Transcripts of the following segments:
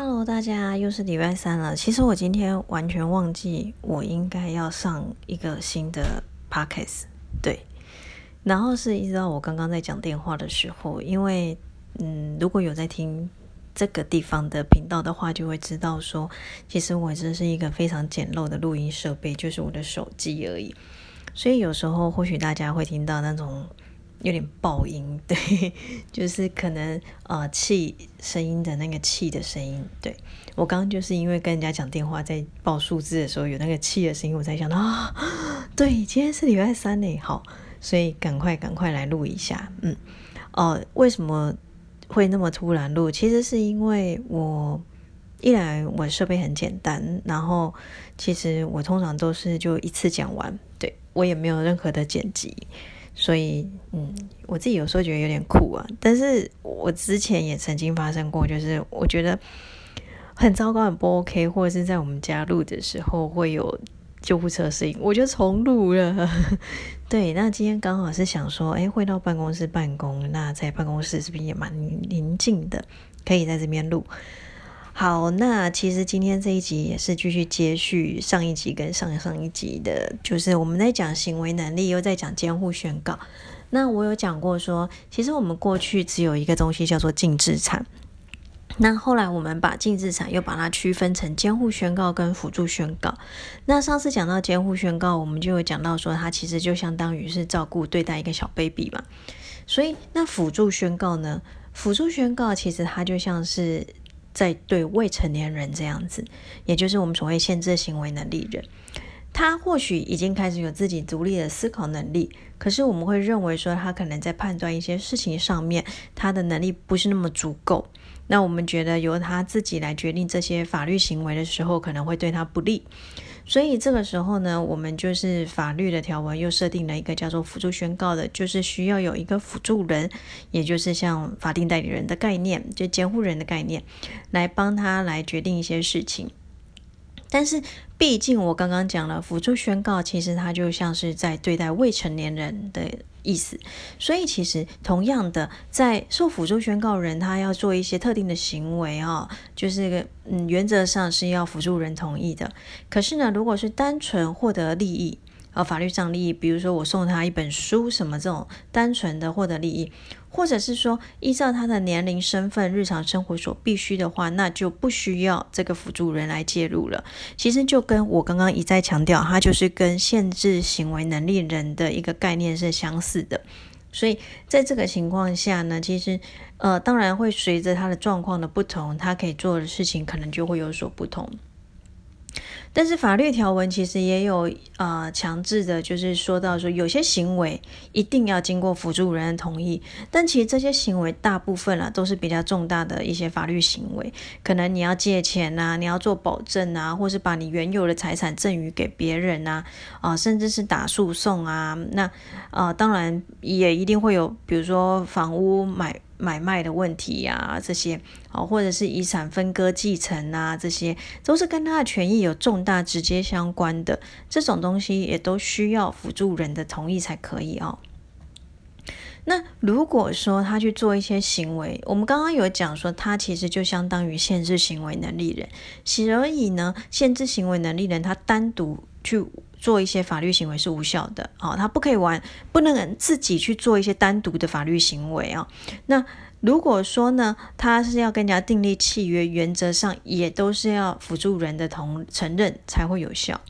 Hello，大家又是礼拜三了。其实我今天完全忘记我应该要上一个新的 podcast，对。然后是一直到我刚刚在讲电话的时候，因为嗯，如果有在听这个地方的频道的话，就会知道说，其实我这是一个非常简陋的录音设备，就是我的手机而已。所以有时候或许大家会听到那种。有点爆音，对，就是可能呃气声音的那个气的声音，对我刚刚就是因为跟人家讲电话，在报数字的时候有那个气的声音，我才想到，对，今天是礼拜三呢，好，所以赶快赶快来录一下，嗯，哦，为什么会那么突然录？其实是因为我一来我设备很简单，然后其实我通常都是就一次讲完，对我也没有任何的剪辑。所以，嗯，我自己有时候觉得有点酷啊。但是我之前也曾经发生过，就是我觉得很糟糕、很不 OK，或者是在我们家录的时候会有救护车声音，我就重录了。对，那今天刚好是想说，哎，回到办公室办公，那在办公室这边也蛮宁静的，可以在这边录。好，那其实今天这一集也是继续接续上一集跟上上一集的，就是我们在讲行为能力，又在讲监护宣告。那我有讲过说，其实我们过去只有一个东西叫做净资产，那后来我们把净资产又把它区分成监护宣告跟辅助宣告。那上次讲到监护宣告，我们就有讲到说，它其实就相当于是照顾对待一个小 baby 嘛。所以那辅助宣告呢？辅助宣告其实它就像是。在对未成年人这样子，也就是我们所谓限制行为能力人，他或许已经开始有自己独立的思考能力，可是我们会认为说他可能在判断一些事情上面，他的能力不是那么足够。那我们觉得由他自己来决定这些法律行为的时候，可能会对他不利。所以这个时候呢，我们就是法律的条文又设定了一个叫做辅助宣告的，就是需要有一个辅助人，也就是像法定代理人的概念，就监护人的概念，来帮他来决定一些事情。但是，毕竟我刚刚讲了，辅助宣告其实它就像是在对待未成年人的意思，所以其实同样的，在受辅助宣告人他要做一些特定的行为啊，就是个嗯，原则上是要辅助人同意的。可是呢，如果是单纯获得利益，呃，法律上利益，比如说我送他一本书什么这种单纯的获得利益。或者是说，依照他的年龄、身份、日常生活所必须的话，那就不需要这个辅助人来介入了。其实就跟我刚刚一再强调，它就是跟限制行为能力人的一个概念是相似的。所以在这个情况下呢，其实呃，当然会随着他的状况的不同，他可以做的事情可能就会有所不同。但是法律条文其实也有呃强制的，就是说到说有些行为一定要经过辅助人的同意，但其实这些行为大部分啊都是比较重大的一些法律行为，可能你要借钱呐，你要做保证啊，或是把你原有的财产赠与给别人呐，啊，甚至是打诉讼啊，那啊当然也一定会有，比如说房屋买。买卖的问题呀，这些哦，或者是遗产分割继承啊，这些都是跟他的权益有重大直接相关的，这种东西也都需要辅助人的同意才可以哦。那如果说他去做一些行为，我们刚刚有讲说，他其实就相当于限制行为能力人，所以呢，限制行为能力人他单独去。做一些法律行为是无效的，哦，他不可以玩，不能自己去做一些单独的法律行为啊。那如果说呢，他是要跟人家订立契约，原则上也都是要辅助人的同承认才会有效。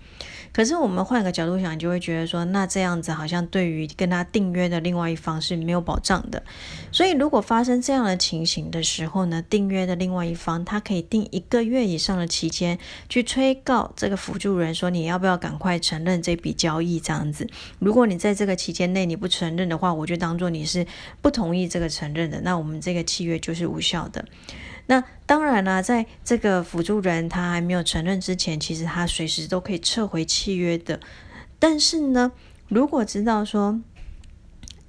可是我们换个角度想，就会觉得说，那这样子好像对于跟他订约的另外一方是没有保障的。所以如果发生这样的情形的时候呢，订约的另外一方他可以定一个月以上的期间去催告这个辅助人说，你要不要赶快承认这笔交易？这样子，如果你在这个期间内你不承认的话，我就当做你是不同意这个承认的，那我们这个契约就是无效的。那当然啦，在这个辅助人他还没有承认之前，其实他随时都可以撤回契约的。但是呢，如果知道说，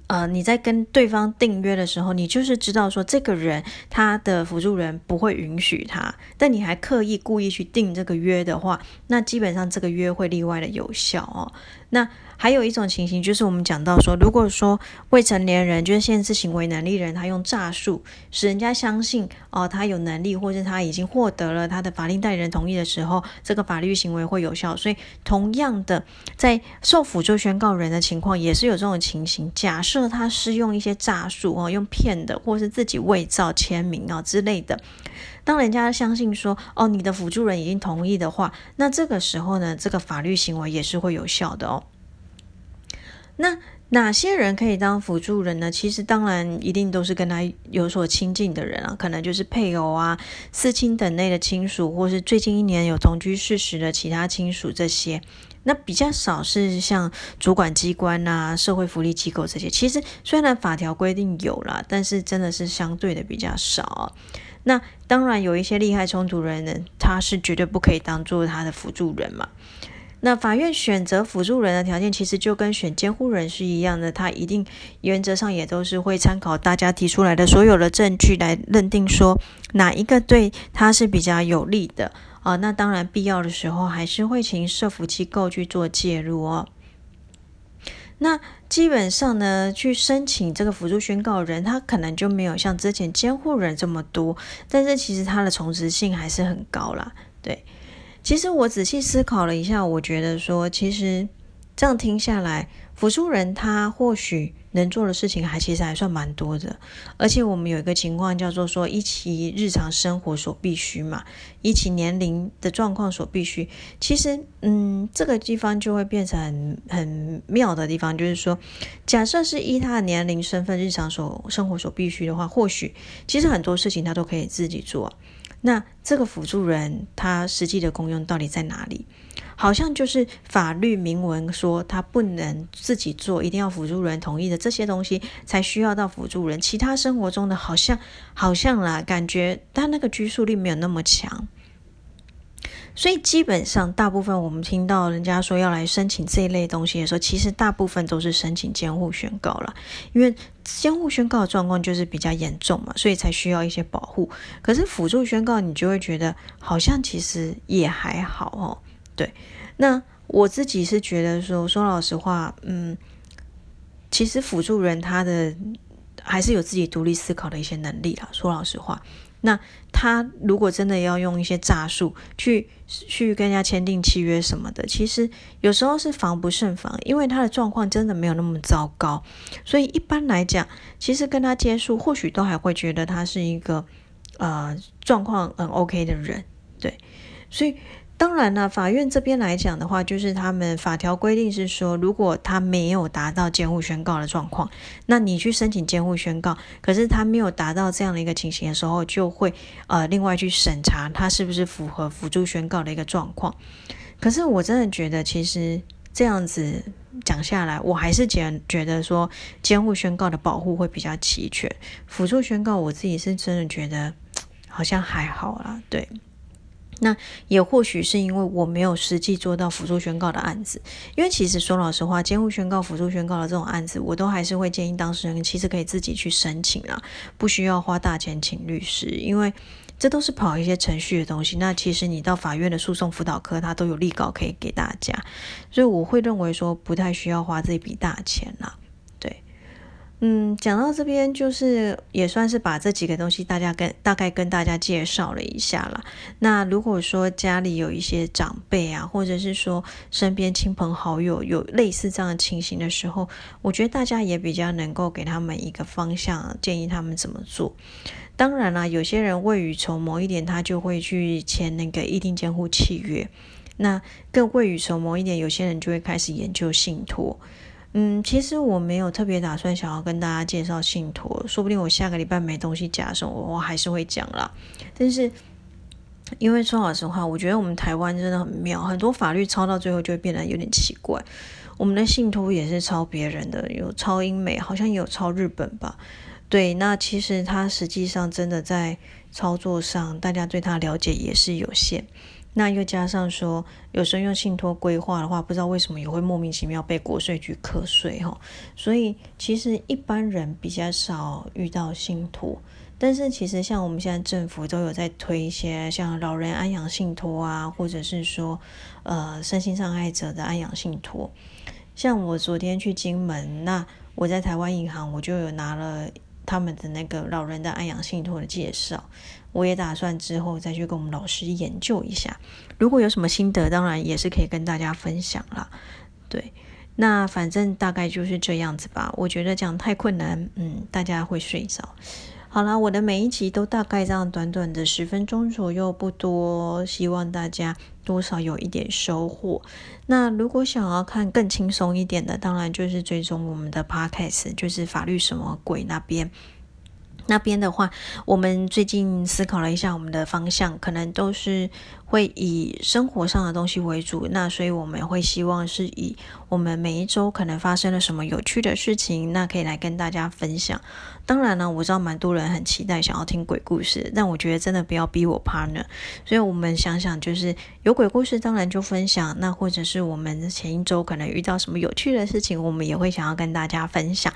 呃，你在跟对方订约的时候，你就是知道说这个人他的辅助人不会允许他，但你还刻意故意去订这个约的话，那基本上这个约会例外的有效哦。那还有一种情形，就是我们讲到说，如果说未成年人就是限制行为能力人，他用诈术使人家相信哦，他有能力，或者他已经获得了他的法定代理人同意的时候，这个法律行为会有效。所以，同样的，在受辅助宣告人的情况，也是有这种情形。假设他是用一些诈术哦，用骗的，或是自己伪造签名啊之类的，当人家相信说哦，你的辅助人已经同意的话，那这个时候呢，这个法律行为也是会有效的哦。那哪些人可以当辅助人呢？其实当然一定都是跟他有所亲近的人啊，可能就是配偶啊、四亲等内的亲属，或是最近一年有同居事实的其他亲属这些。那比较少是像主管机关啊、社会福利机构这些。其实虽然法条规定有啦，但是真的是相对的比较少。那当然有一些利害冲突人呢，他是绝对不可以当做他的辅助人嘛。那法院选择辅助人的条件，其实就跟选监护人是一样的，他一定原则上也都是会参考大家提出来的所有的证据来认定说哪一个对他是比较有利的啊。那当然必要的时候还是会请社福机构去做介入哦。那基本上呢，去申请这个辅助宣告人，他可能就没有像之前监护人这么多，但是其实他的重职性还是很高啦，对。其实我仔细思考了一下，我觉得说，其实这样听下来，辅助人他或许能做的事情还其实还算蛮多的。而且我们有一个情况叫做说，一其日常生活所必须嘛，一其年龄的状况所必须。其实，嗯，这个地方就会变成很很妙的地方，就是说，假设是依他的年龄、身份、日常所生活所必须的话，或许其实很多事情他都可以自己做。那这个辅助人他实际的功用到底在哪里？好像就是法律明文说他不能自己做，一定要辅助人同意的这些东西才需要到辅助人。其他生活中的好像好像啦，感觉他那个拘束力没有那么强。所以基本上，大部分我们听到人家说要来申请这一类东西的时候，其实大部分都是申请监护宣告了，因为监护宣告的状况就是比较严重嘛，所以才需要一些保护。可是辅助宣告，你就会觉得好像其实也还好哦。对，那我自己是觉得说，说老实话，嗯，其实辅助人他的还是有自己独立思考的一些能力啦。说老实话。那他如果真的要用一些诈术去去跟人家签订契约什么的，其实有时候是防不胜防，因为他的状况真的没有那么糟糕，所以一般来讲，其实跟他接触，或许都还会觉得他是一个呃状况很 OK 的人，对，所以。当然了，法院这边来讲的话，就是他们法条规定是说，如果他没有达到监护宣告的状况，那你去申请监护宣告，可是他没有达到这样的一个情形的时候，就会呃另外去审查他是不是符合辅助宣告的一个状况。可是我真的觉得，其实这样子讲下来，我还是觉觉得说监护宣告的保护会比较齐全，辅助宣告我自己是真的觉得好像还好啦，对。那也或许是因为我没有实际做到辅助宣告的案子，因为其实说老实话，监护宣告、辅助宣告的这种案子，我都还是会建议当事人其实可以自己去申请啦，不需要花大钱请律师，因为这都是跑一些程序的东西。那其实你到法院的诉讼辅导科，它都有立稿可以给大家，所以我会认为说不太需要花这笔大钱啦。嗯，讲到这边，就是也算是把这几个东西大家跟大概跟大家介绍了一下了。那如果说家里有一些长辈啊，或者是说身边亲朋好友有类似这样的情形的时候，我觉得大家也比较能够给他们一个方向，建议他们怎么做。当然啦，有些人未雨绸缪一点，他就会去签那个一定监护契约。那更未雨绸缪一点，有些人就会开始研究信托。嗯，其实我没有特别打算想要跟大家介绍信托，说不定我下个礼拜没东西讲的时候，我还是会讲啦。但是，因为说老实话，我觉得我们台湾真的很妙，很多法律抄到最后就会变得有点奇怪。我们的信托也是抄别人的，有抄英美，好像也有抄日本吧？对，那其实它实际上真的在操作上，大家对它了解也是有限。那又加上说，有时候用信托规划的话，不知道为什么也会莫名其妙被国税局课税哈。所以其实一般人比较少遇到信托，但是其实像我们现在政府都有在推一些像老人安养信托啊，或者是说呃身心障碍者的安养信托。像我昨天去金门，那我在台湾银行我就有拿了。他们的那个老人的安养信托的介绍，我也打算之后再去跟我们老师研究一下。如果有什么心得，当然也是可以跟大家分享啦。对，那反正大概就是这样子吧。我觉得讲太困难，嗯，大家会睡着。好啦，我的每一集都大概这样短短的十分钟左右，不多，希望大家多少有一点收获。那如果想要看更轻松一点的，当然就是追踪我们的 Podcast，就是法律什么鬼那边。那边的话，我们最近思考了一下，我们的方向可能都是会以生活上的东西为主。那所以我们会希望是以我们每一周可能发生了什么有趣的事情，那可以来跟大家分享。当然呢，我知道蛮多人很期待想要听鬼故事，但我觉得真的不要逼我 partner。所以我们想想，就是有鬼故事，当然就分享。那或者是我们前一周可能遇到什么有趣的事情，我们也会想要跟大家分享。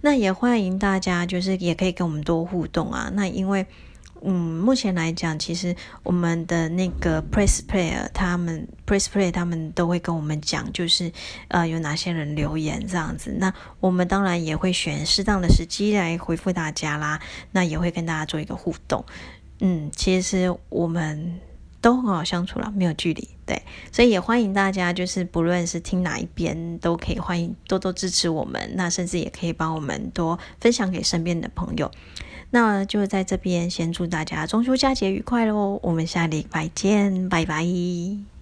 那也欢迎大家，就是也可以跟我们多互动啊。那因为。嗯，目前来讲，其实我们的那个 Press Player，他们 Press Play，他们都会跟我们讲，就是呃有哪些人留言这样子。那我们当然也会选适当的时机来回复大家啦。那也会跟大家做一个互动。嗯，其实我们都很好相处了，没有距离。对，所以也欢迎大家，就是不论是听哪一边，都可以欢迎多多支持我们。那甚至也可以帮我们多分享给身边的朋友。那就在这边先祝大家中秋佳节愉快喽！我们下礼拜见，拜拜。